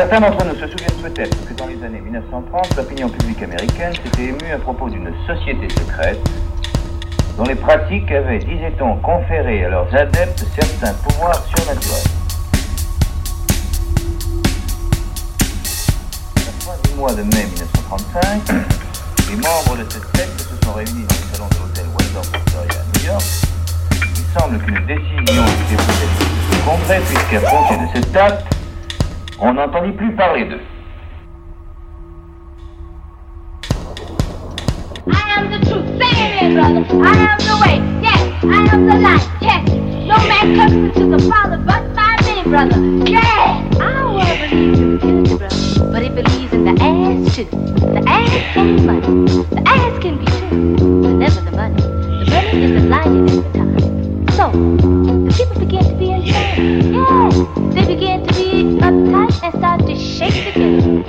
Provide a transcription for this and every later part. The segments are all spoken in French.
Certains d'entre nous se souviennent peut-être que dans les années 1930, l'opinion publique américaine s'était émue à propos d'une société secrète dont les pratiques avaient, disait-on, conféré à leurs adeptes certains pouvoirs surnaturels. À la fin du mois de mai 1935, les membres de cette secte se sont réunis dans le salon de l'hôtel Waldorf Astoria à New York. Il semble qu'une décision ait été prise concrète puisqu'à compter de cette date, on n'entendit plus parler d'eux. I am the truth. Brother. I am the way. Yes, I am the light. Yes. No man comes to the Father but by me, brother. Yes. World believes in fertility, brother. But it believes in the ass, too. The ass be money. The ass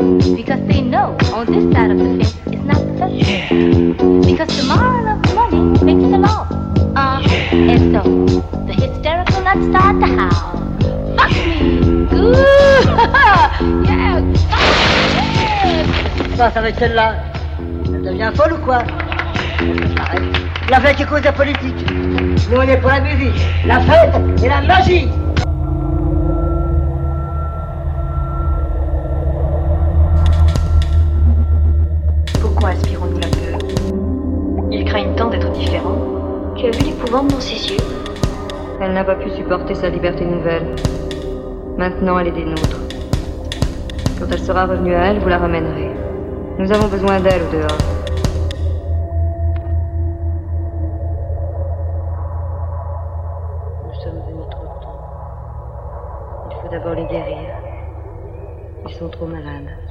Because they know on this side of the fence it's not the first. Because the moral of money makes the law. Uh, and so the hysterical nuts start to howl. Fuck me. Good. yeah. se passe avec celle-là Elle devient folle ou quoi? La fête qui cause la politique. Nous on est pour la musique, la fête et la magie. Tu as vu l'épouvante dans ses yeux Elle n'a pas pu supporter sa liberté nouvelle. Maintenant, elle est des nôtres. Quand elle sera revenue à elle, vous la ramènerez. Nous avons besoin d'elle au dehors. Nous sommes venus trop tôt. Il faut d'abord les guérir. Ils sont trop malades.